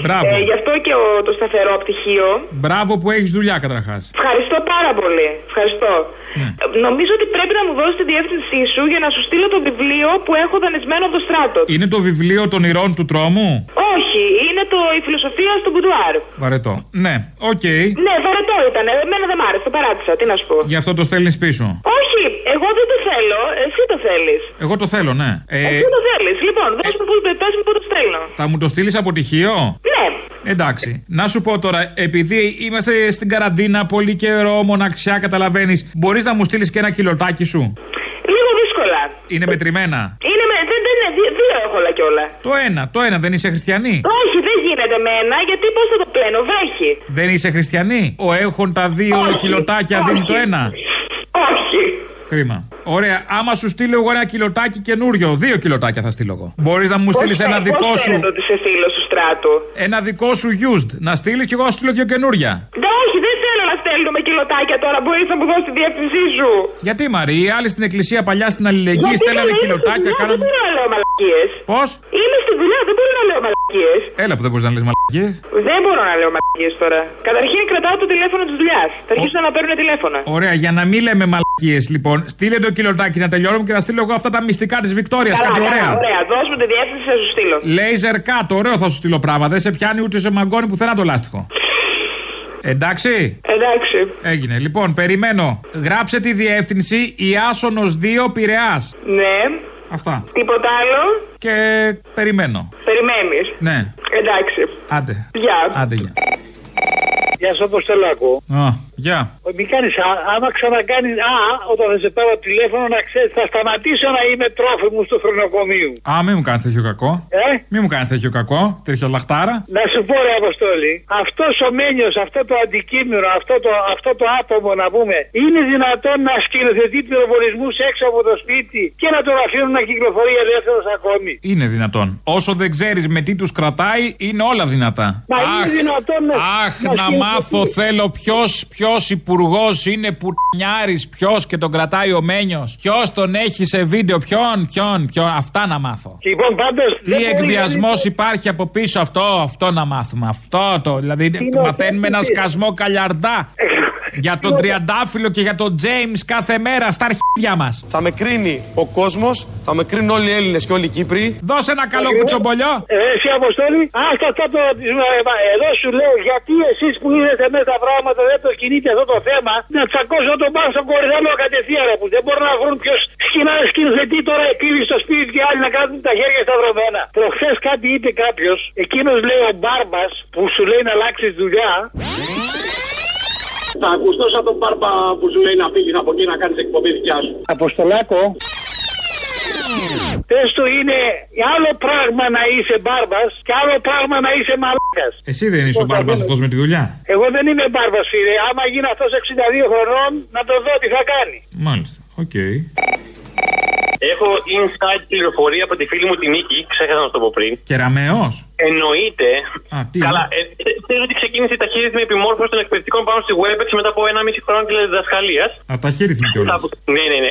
Μπράβο. Ε, γι' αυτό και ο, το σταθερό πτυχίο. Μπράβο που έχεις δουλειά, καταρχάς. Ευχαριστώ πάρα πολύ. Ευχαριστώ. Ναι. Ε, Νομίζω ότι πρέπει να μου δώσεις τη διεύθυνσή σου για να σου στείλω το βιβλίο που έχω δανεισμένο από το Στράτο. Είναι το βιβλίο των ηρώων του τρόμου; Όχι, είναι το Η φιλοσοφία στο μπουντουάρ. Βαρετό. Ναι, οκ. Ναι, βαρετό ήταν. Εμένα δεν μ' άρεσε, το παράτησα. Τι να σου πω. Γι' αυτό το στέλνεις πίσω. Όχι, εγώ δεν το θέλω. Εσύ το θέλεις. Εγώ το θέλω, ναι. Ε, Εσύ το θέλεις. Λοιπόν, δώσ' μου που πες μου που το στέλνω. θα μου το στείλεις από τυχείο; Ναι. Εντάξει. Να σου πω τώρα, επειδή είμαστε στην καραντίνα πολύ καιρό, μοναξιά, καταλαβαίνεις, μπορείς να μου στείλεις και ένα κιλοτάκι σου; Λίγο δύσκολα. Είναι μετρημένα; Είναι με, δεν, δεν είναι, δύο, δύο έχω όλα κιόλα. Το ένα, το ένα, δεν είσαι χριστιανή; Όχι, δεν γίνεται με ένα, γιατί πώς θα το πλένω, βρέχει. Δεν είσαι χριστιανή; Ο έχουν τα δύο Όχι, κιλοτάκια όχι. δίνει το ένα; Όχι. Κρίμα. Ωραία. Άμα σου στείλω εγώ ένα κιλοτάκι καινούριο, δύο κιλοτάκια θα στείλω εγώ. Μπορείς να μου Πώς στείλεις φαι- ένα πώς δικό σου. φαίνεται ότι είσαι φίλο του στράτου. Ένα δικό σου used. Να στείλεις και εγώ να σου στείλω δύο καινούρια. Δεν, όχι, δεν θέλω να στέλνουμε κιλοτάκια τώρα. Μπορείς να μου δώσεις τη διεύθυνσή σου. Γιατί Μαρή, οι άλλοι στην εκκλησία παλιά στην αλληλεγγύη Γιατί στέλνανε είμαι στη κιλοτάκια, δουλειά, κάνανε. Δεν μπορώ να λέω μαλακίες. Πώς; Είμαι στη δουλειά, δεν μπορώ να λέω μαλακίες. Έλα που δεν μπορείς να λες μαλακίες. Δεν μπορώ να λέω μαλακίες τώρα. Καταρχήν κρατάω το τηλέφωνο της δουλειάς. Θα αρχίσουν να παίρνουν τηλέφωνα. Ωραία, για να μην λέμε μαλακίες λοιπόν, στείλε το κιλοτάκι να τελειώνουμε και θα στείλω εγώ αυτά τα μυστικά της Βικτόριας. Καλά, Κάτι καλά, ωραία. ωραία. Δώσ' μου τη διεύθυνση, θα σου στείλω. Λέιζερ κάτω, ωραίο θα σου στείλω πράγμα. Δεν σε πιάνει ούτε σε μαγκώνει πουθενά το λάστιχο. Εντάξει; Εντάξει. Έγινε. Λοιπόν, περιμένω. Γράψε τη διεύθυνση Ιάσονο 2 Πειραιά. Ναι. Αυτά. Τίποτα άλλο; Και περιμένω. Περιμένεις. Ναι. Εντάξει. Άντε. Γεια. Άντε, γεια. Γεια σας, Αποστολάκο. Α, γεια. Μη κάνει, άμα ξανακάνεις. Α, όταν θα σε πάρω τηλέφωνο να ξέρεις, θα σταματήσω να είμαι τρόφιμος του χρονοκομείου. Α, μην μου κάνεις τέτοιο κακό. Ε; Μην μου κάνεις τέτοιο κακό. Τέτοια λαχτάρα. Να σου πω, ρε Αποστόλη, αυτός ο μένιος, αυτό το αντικείμενο, αυτό το, αυτό το άτομο να πούμε, είναι δυνατόν να σκηνοθετεί πυροβολισμούς έξω από το σπίτι και να τον αφήνουν να κυκλοφορεί ελεύθερος ακόμη; Είναι δυνατόν. Όσο δεν ξέρεις με τι τους κρατάει, είναι όλα δυνατά. Μα είναι δυνατόν να. Αχ, να να σκηνοθετεί- μάθω θέλω ποιος ποιος υπουργός είναι πουτνιάρη, ποιος και τον κρατάει ο Μένιος. Ποιος τον έχει σε βίντεο, ποιον, ποιον, ποιον. Αυτά να μάθω. Λοιπόν, πάντως, Τι δεν μπορεί εκβιασμός κανείς- υπάρχει από πίσω αυτό, αυτό να μάθουμε. Αυτό το. Δηλαδή, είναι μαθαίνουμε ένα αυτό που σκασμό καλιαρντά. Για τον Τριαντάφυλλο και για τον Τζέιμς κάθε μέρα στα αρχίδια μας. Θα με κρίνει ο κόσμος, θα με κρίνουν όλοι οι Έλληνες και όλοι οι Κύπροι. Δώσε ένα καλό κουτσομπολιό. Ε, εσύ Αποστόλη, άστα αυτό το. ε, Εδώ σου λέω γιατί εσείς που είδατε μέσα στα πράγματα δεν το κινείτε αυτό το θέμα να τσακώσω τον πάνω στον κορυδαλό κατευθείαν ρε, που δεν μπορούν να βρουν ποιος σκηνά σκηνοθετεί τώρα επίδει στο σπίτι και άλλοι να κάνουν τα χέρια σταυρωμένα. Προχθές κάτι είπε κάποιος, εκείνος λέει ο μπάρμπας που σου λέει να αλλάξεις δουλειά. Θα ακουστώ σαν τον μπάρμπα που σου λέει να φύγεις από εκεί να κάνεις εκπομπή δικιά σου. Αποστολάκο. Πες του είναι άλλο πράγμα να είσαι μπάρμπας και άλλο πράγμα να είσαι μαλάκας. Εσύ δεν είσαι ο μπάρμπας αυτός με τη δουλειά; Εγώ δεν είμαι μπάρμπας, φίλε. Άμα γίνει αυτός 62 χρονών, να το δω τι θα κάνει. Μάλιστα. Οκ. Έχω inside πληροφορία από τη φίλη μου την Νίκη, ξέχασα να σου το πω πριν. Κεραμαίο. Εννοείται. Α, τι. Καλά, ε, ε, ξέρω ότι ξεκίνησε η ταχύρυθμη επιμόρφωση των εκπαιδευτικών πάνω στη WebEx μετά από ένα μισή χρόνο τηλεδιδασκαλίας. Α, τα χείριθμη κιόλα. Ναι, ναι, ναι.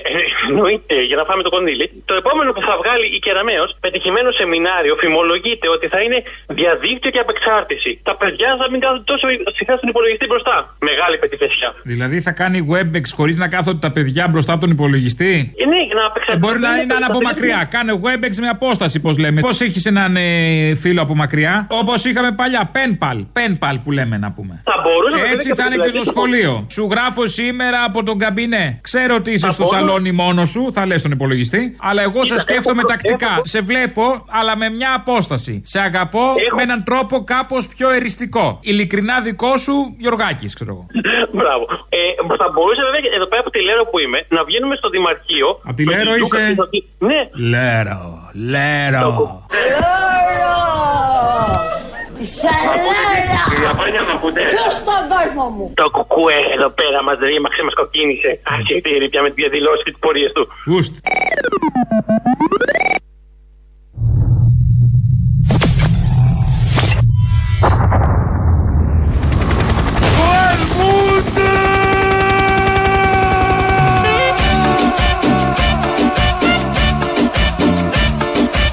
Εννοείται, για να φάμε το κονδύλι. Το επόμενο που θα βγάλει η Κεραμαίο, πετυχημένο σεμινάριο, φημολογείται ότι θα είναι διαδίκτυο και απεξάρτηση. Τα παιδιά θα μην κάθονται τόσο συχνά στον υπολογιστή μπροστά. Μεγάλη πετυχεσιά. Δηλαδή θα κάνει WebEx χωρίς να κάθονται τα παιδιά μπροστά από τον υπολογιστή; Ε, ναι, για να απεξαρτηθεί. Μπορεί να είναι από μακριά. Κάνε WebEx με απόσταση, πώς λέμε. Πώς έχεις έναν ε, φίλο από μακριά. Όπως είχαμε παλιά. Penpal. Penpal που λέμε να πούμε. Θα μπορούσε να Έτσι είναι θα είναι και το σχολείο. Σου γράφω σήμερα από τον καμπινέ. Ξέρω ότι είσαι Θα στο μπορώ- σαλόνι μόνο σου, θα λες στον υπολογιστή. Αλλά εγώ σε Κοίτα, σκέφτομαι έχω- τακτικά. έχω- Σε βλέπω, αλλά με μια απόσταση. Σε αγαπώ με έναν τρόπο κάπως πιο εριστικό. Ειλικρινά δικό σου, Γιωργάκης, ξέρω εγώ. Μπράβο. Ε, θα μπορούσε βέβαια και εδώ πέρα από τη Λέρο που είμαι να βγαίνουμε στο Δημαρχείο. Από τη με Λέρο τη Λούκα είσαι; Και το- Ναι. Λέρο, λέρο. Διαφάνεια να ακούτε. Ποιος τον κόλφο μου; Το κουκουέ εδώ πέρα μας ρήμαξε, μας κοκκίνησε. Αρχιτήρι πια με τις διαδηλώσεις και τις πορείες του. Γουστ.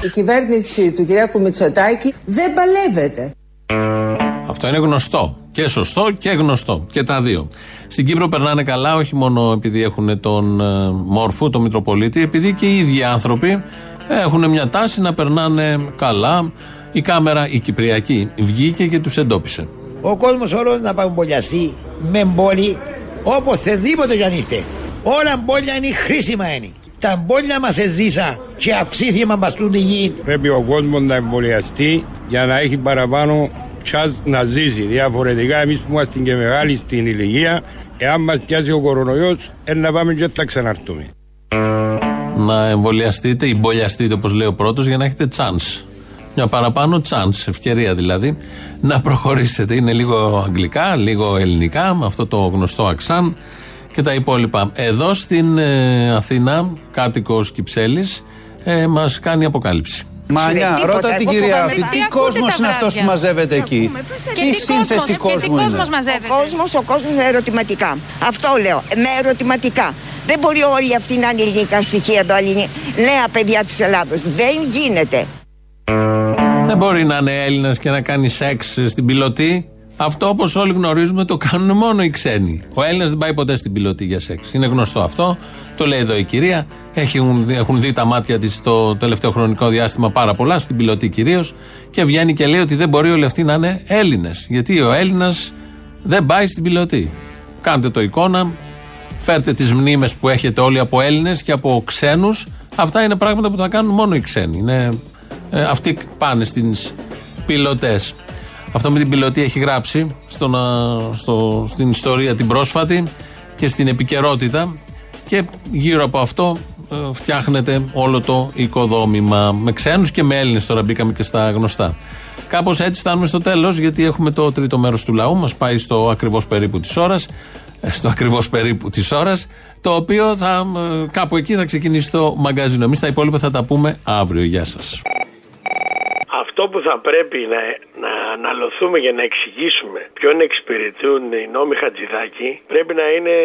Η κυβέρνηση του Κυριάκου Μητσοτάκη δεν παλεύεται. Αυτό είναι γνωστό. Και σωστό και γνωστό. Και τα δύο. Στην Κύπρο περνάνε καλά, όχι μόνο επειδή έχουν τον ε, Μόρφου, τον Μητροπολίτη, επειδή και οι ίδιοι άνθρωποι έχουν μια τάση να περνάνε καλά. Η κάμερα, η Κυπριακή, βγήκε και τους εντόπισε. Ο κόσμος όλος να παγκολιαστεί με μπόλι οπωσδήποτε κι αν ήρθε. Όλα μπόλια είναι χρήσιμα είναι. Τα μπόλια μας εζήσα και αυξήθημα μπαστούν τη γη. Πρέπει ο κόσμος να εμβολιαστεί για να έχει παραπάνω τσάζ να ζήσει. Διαφορετικά, εμείς που είμαστε και μεγάλοι στην ηλικία, εάν μας πιάσει ο κορονοϊός, να πάμε και θα ξαναρθούμε. Να εμβολιαστείτε ή μπολιαστείτε, όπως λέει ο πρώτος, για να έχετε chance. Μια παραπάνω chance, ευκαιρία δηλαδή, να προχωρήσετε. Είναι λίγο αγγλικά, λίγο ελληνικά, με αυτό το γνωστό αξάν και τα υπόλοιπα. Εδώ στην ε, Αθήνα, κάτοικος Κυψέλης, ε, μας κάνει αποκάλυψη. Μάνια, ρώτα την κυρία αυτή, τι κόσμος είναι αυτός που μαζεύεται εκεί; Τι σύνθεση κόσμου είναι; Ο κόσμος, ο κόσμος με ερωτηματικά. Αυτό λέω, με ερωτηματικά. Δεν μπορεί όλοι αυτοί να είναι ελληνικά στοιχεία το αλληνι... νέα παιδιά της Ελλάδος. Δεν γίνεται. Δεν μπορεί να είναι Έλληνας και να κάνει σεξ στην πιλωτή. Αυτό όπως όλοι γνωρίζουμε το κάνουν μόνο οι ξένοι. Ο Έλληνας δεν πάει ποτέ στην πιλωτή για σεξ. Είναι γνωστό αυτό. Το λέει εδώ η κυρία. Έχουν, έχουν δει τα μάτια της το τελευταίο χρονικό διάστημα πάρα πολλά, στην πιλωτή κυρίως. Και βγαίνει και λέει ότι δεν μπορεί όλοι αυτοί να είναι Έλληνες. Γιατί ο Έλληνας δεν πάει στην πιλωτή. Κάντε το εικόνα. Φέρτε τις μνήμες που έχετε όλοι από Έλληνες και από ξένους. Αυτά είναι πράγματα που θα κάνουν μόνο οι ξένοι. Είναι, ε, αυτοί πάνε στις πιλωτές. Αυτό με την πιλωτή έχει γράψει στο, να- στο, στην ιστορία την πρόσφατη και στην επικαιρότητα και γύρω από αυτό ε, φτιάχνεται όλο το οικοδόμημα. Με ξένους και με Έλληνες τώρα μπήκαμε και στα γνωστά. Κάπως έτσι φτάνουμε στο τέλος γιατί έχουμε το τρίτο μέρος του λαού μας πάει στο ακριβώς περίπου της ώρας ε, στο ακριβώς περίπου της ώρας το οποίο θα, ε, κάπου εκεί θα ξεκινήσει το μαγκαζίνο. Εμείς τα υπόλοιπα θα τα πούμε αύριο. Γεια σας. Αυτό που θα πρέπει να, να αναλωθούμε για να εξηγήσουμε ποιον εξυπηρετούν οι νόμοι Χατζηδάκη πρέπει να είναι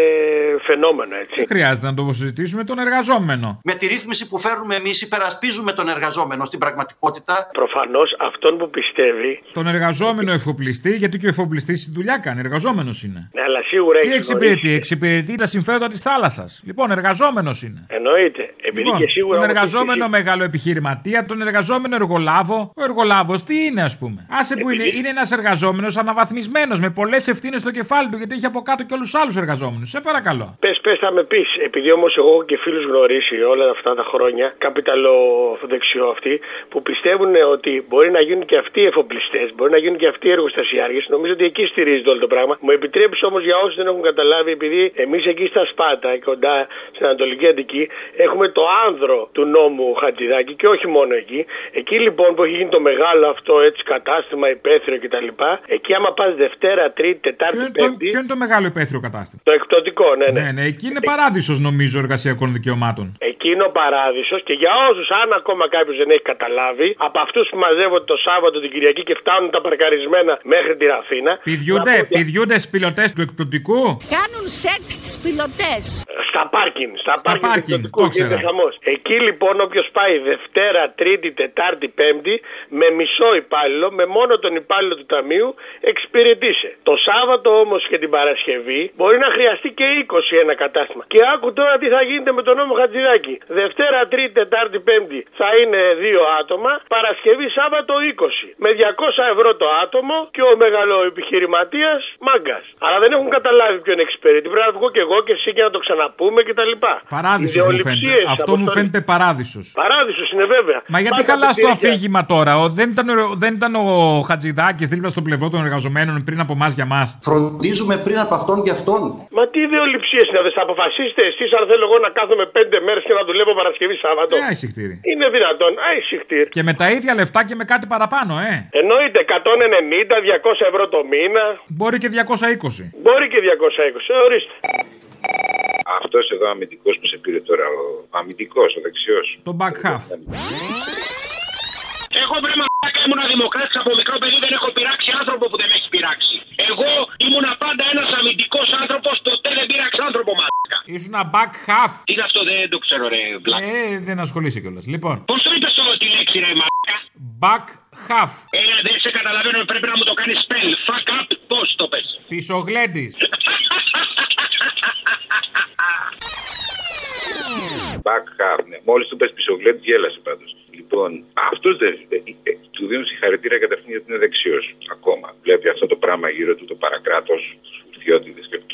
φαινόμενο, έτσι. Δεν χρειάζεται να το συζητήσουμε τον εργαζόμενο. Με τη ρύθμιση που φέρνουμε εμείς, υπερασπίζουμε τον εργαζόμενο στην πραγματικότητα. Προφανώς αυτόν που πιστεύει. Τον εργαζόμενο εφοπλιστή, γιατί και ο εφοπλιστής τη δουλειά κάνει. Εργαζόμενος είναι. Ναι, αλλά σίγουρα Τι έχει εξυπηρετεί, εξυπηρετεί τα συμφέροντα της θάλασσας. Λοιπόν, εργαζόμενος είναι. Εννοείται. Επειδή Λοιπόν, και σίγουρα. τον όμως εργαζόμενο έχει- μεγάλο επιχειρηματία, τον εργαζόμενο εργολάβο. Ο εργολάβος τι είναι, ας πούμε; Άσε που είναι είναι, είναι ένας εργαζόμενος αναβαθμισμένος με πολλές ευθύνες στο κεφάλι του γιατί έχει από κάτω και όλους του άλλους εργαζόμενους. Σε παρακαλώ. Πες, πες, θα με πεις. Επειδή όμως εγώ έχω και φίλους γνωρίσει όλα αυτά τα χρόνια, καπιταλοδεξιό αυτοί, που πιστεύουν ότι μπορεί να γίνουν και αυτοί εφοπλιστές, μπορεί να γίνουν και αυτοί εργοστασιάρχες. Νομίζω ότι εκεί στηρίζεται όλο το πράγμα. Μου επιτρέπει όμως για όσους δεν έχουν καταλάβει, επειδή εμείς εκεί στα Σπάτα, κοντά στην Ανατολική Αντική, έχουμε το άνδρο του νόμου Χατζηδάκη και όχι μόνο εκεί. Εκεί λοιπόν που έχει γίνει το μεγάλο αυτό έτσι κατάστημα υπαίθριο κτλ. Εκεί άμα πας Δευτέρα, Τρίτη, Τετάρτη, Ποιο, είναι το, Πέμπτη. ποιο είναι το μεγάλο υπαίθριο κατάστημα; Το εκπτωτικό, ναι, ναι. Ναι, ναι, εκεί είναι παράδεισος νομίζω εργασιακών δικαιωμάτων. Εκεί είναι ο παράδεισος και για όσους, αν ακόμα κάποιος δεν έχει καταλάβει, από αυτούς που μαζεύονται το Σάββατο την Κυριακή και φτάνουν τα παρκαρισμένα μέχρι τη Ραφίνα. Πηδιούνται, πηδιούνται στου πιλωτέ του εκπτωτικού. Κάνουν σεξ τις πιλωτέ. Στα πάρκινγκ, στα, Στα πάρκινγκ, πάρκινγκ, του εκπτωτικού το ήξερα. γίνεται χαμός. Εκεί λοιπόν όποιος πάει Δευτέρα, Τρίτη, Τετάρτη, Πέμπτη με μισό υπάλληλο, με μόνο τον υπάλληλο του ταμείου εξυπηρετήσε. Το Σάββατο όμως και την Παρασκευή μπορεί να χρειαστεί και 20 ένα κατάστημα. Και άκου τώρα τι θα γίνεται με τον νόμο Χατζηδάκη. Δευτέρα, Τρίτη, Τετάρτη, Πέμπτη θα είναι δύο άτομα. Παρασκευή, Σάββατο 20. Με 200 ευρώ το άτομο και ο μεγαλοεπιχειρηματίας μάγκας. Αλλά δεν έχουν καταλάβει ποιον εξυπηρετεί. Πρέπει να βγω και εγώ και εσύ και να το ξαναπούμε κτλ. Παράδεισος μου φαίνεται. Αυτό μου φαίνεται παράδεισος. Παράδεισος είναι βέβαια. Μα γιατί Πάντα χαλά το πετύχει. αφήγημα τώρα. Ο, δεν, ήταν, ο- δεν ήταν ο Χατζηδάκης δίπλα στο πλευρό των εργαζομένων πριν από εμάς για μας. Φροντίζουμε πριν από αυτόν και αυτόν. Μα τι ιδεολειψίες είναι αυτέ. Θα αποφασίσετε εσείς αν θέλω εγώ να κάθομαι πέντε μέρες και να δουλεύω Παρασκευή Σάββατο. Ε, εισηχτήρι. Είναι δυνατόν. Α, εισηχτήρι. Και με τα ίδια λεφτά και με κάτι παραπάνω, ε. Εννοείται 190-200 ευρώ το μήνα. Μπορεί και 220. Μπορεί και 220. Ε, ορίστε. Αυτός εδώ αμυντικός που σε πήρε τώρα, ο αμυντικός, ο δεξιός. Το back half. Εγώ βρε μαλάκα ήμουν δημοκράτης από μικρό παιδί, δεν έχω πειράξει άνθρωπο που δεν με έχει πειράξει. Εγώ ήμουν πάντα ένας αμυντικός άνθρωπος, ποτέ δεν πειράξα άνθρωπο μαλάκα. Ήσουν back half. Τι είναι αυτό, δεν το ξέρω, ρε μπλακ. Ε, δεν ασχολείσαι κιόλας. Λοιπόν, Πώς το είπες τη λέξη, ρε μαλάκα; back half. Έλα, δεν σε καταλαβαίνω, πρέπει να μου το κάνεις spell. Fuck up, πώς το πες. Πισογλέντης. Μόλι του πε πισογλέτη, γέλασε πάντως. Λοιπόν, αυτός δεν. ε, ε, Του δίνουν συγχαρητήρια καταρχήν γιατί είναι δεξιός. Ακόμα. Βλέπει αυτό το πράγμα γύρω του, το παρακράτος, του φουρτιώτηδε. Και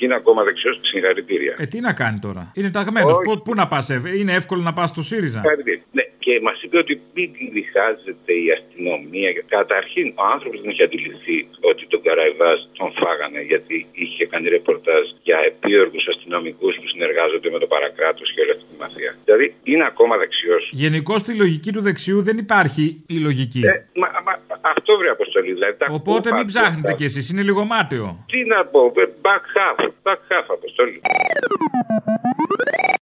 είναι ακόμα δεξιός, συγχαρητήρια. Ε, τι να κάνει τώρα; Είναι ταγμένος. Όχι. Πού, πού να πας, Είναι εύκολο να πας στο ΣΥΡΙΖΑ; Συγχαρητήρια. Ναι, και μας είπε ότι μην διχάζεται η αστυνομία. Καταρχήν, ο άνθρωπος δεν είχε αντιληφθεί ότι τον Καραϊβάς τον φάγανε γιατί είχε κάνει ρεπορτάζ για επίοργους αστυνομικούς που συνεργάζονται με το παρακράτος και όλη αυτή τη μαφία. Δηλαδή είναι ακόμα δεξιός. Γενικώς στη λογική του δεξιού δεν υπάρχει η λογική. Μα, μα, αυτό βρει αποστολή. Δηλαδή, τα Οπότε ακούω μην παντού ψάχνετε αυτά. κι εσείς, είναι λίγο μάταιο. Τι να πω, ε, back half, back half αποστολή.